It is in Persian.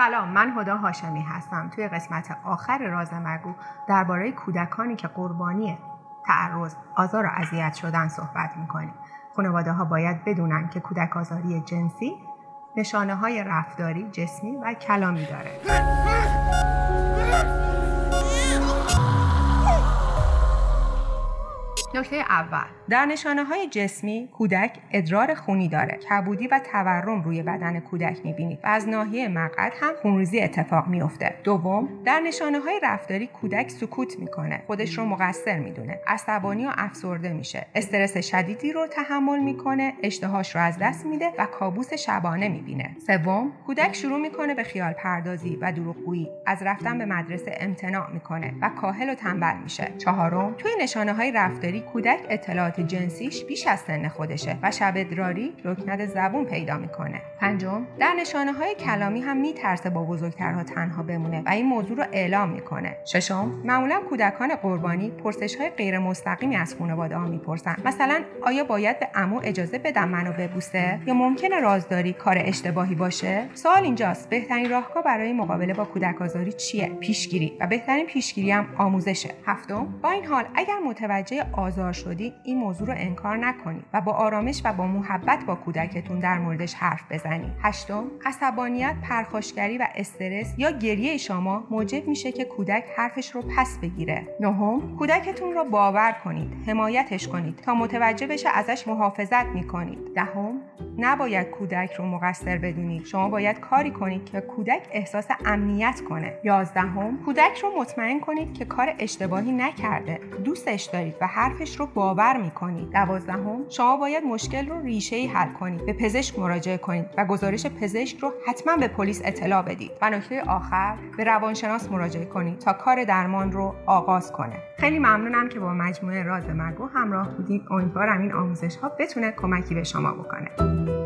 سلام من هدا هاشمی هستم. توی قسمت آخر راز مگو درباره کودکانی که قربانی تعرض آزار و اذیت شدن صحبت می‌کنیم. خانواده ها باید بدونن که کودک آزاری جنسی نشانه های رفتاری جسمی و کلامی داره. نکته اول. در نشانه های جسمی کودک ادرار خونی داره. کبودی و تورم روی بدن کودک می‌بینید و از ناحیه مقعد هم خونریزی اتفاق میافته. دوم در نشانه های رفتاری کودک سکوت می‌کنه. خودش رو مقصر می‌دونه. عصبانی و افسرده میشه. استرس شدیدی رو تحمل می‌کنه. اشتهاش رو از دست میده و کابوس شبانه می‌بینه. سوم کودک شروع می‌کنه به خیال پردازی و دروغگویی. از رفتن به مدرسه امتناع می‌کنه و کاهل و تنبل میشه. چهارم توی نشانه های رفتاری کودک اطلاعات جنسیش بیش از سن خودشه و شب ادراری رکنت زبون پیدا می‌کنه. پنجم در نشانه های کلامی هم میترسه با بزرگترها تنها بمونه و این موضوع رو اعلام می‌کنه. ششم معمولا کودکان قربانی پرسش های غیر مستقیمی از خانواده ها می‌پرسن. مثلا آیا باید به امو اجازه بدم منو ببوسه؟ یا ممکنه رازداری کار اشتباهی باشه؟ سوال اینجاست بهترین راهکار برای مقابله با کودک آزاری چیه؟ پیشگیری. و بهترین پیشگیری هم آموزشه. هفتم با این حال اگر متوجه شدی این موضوع رو انکار نکنید و با آرامش و با محبت با کودکتون در موردش حرف بزنید هشتم عصبانیت پرخاشگری و استرس یا گریه شما موجب میشه که کودک حرفش رو پس بگیره. نهم کودکتون رو باور کنید حمایتش کنید تا متوجه بشه ازش محافظت می‌کنید. دهم نباید کودک رو مقصر بدونید شما باید کاری کنید که کودک احساس امنیت کنه. یازدهم کودک رو مطمئن کنید که کار اشتباهی نکرده. دوستش دارید و حرفش رو باور می‌کنید. دوازدهم شما باید مشکل رو ریشه ای حل کنید. به پزشک مراجعه کنید و گزارش پزشک رو حتما به پلیس اطلاع بدید. و نکته آخر به روانشناس مراجعه کنید تا کار درمان رو آغاز کنه. خیلی ممنونم که با مجموعه راز مگو همراه بودید. امیدوارم این آموزش ها بتونه کمکی به شما بکنه.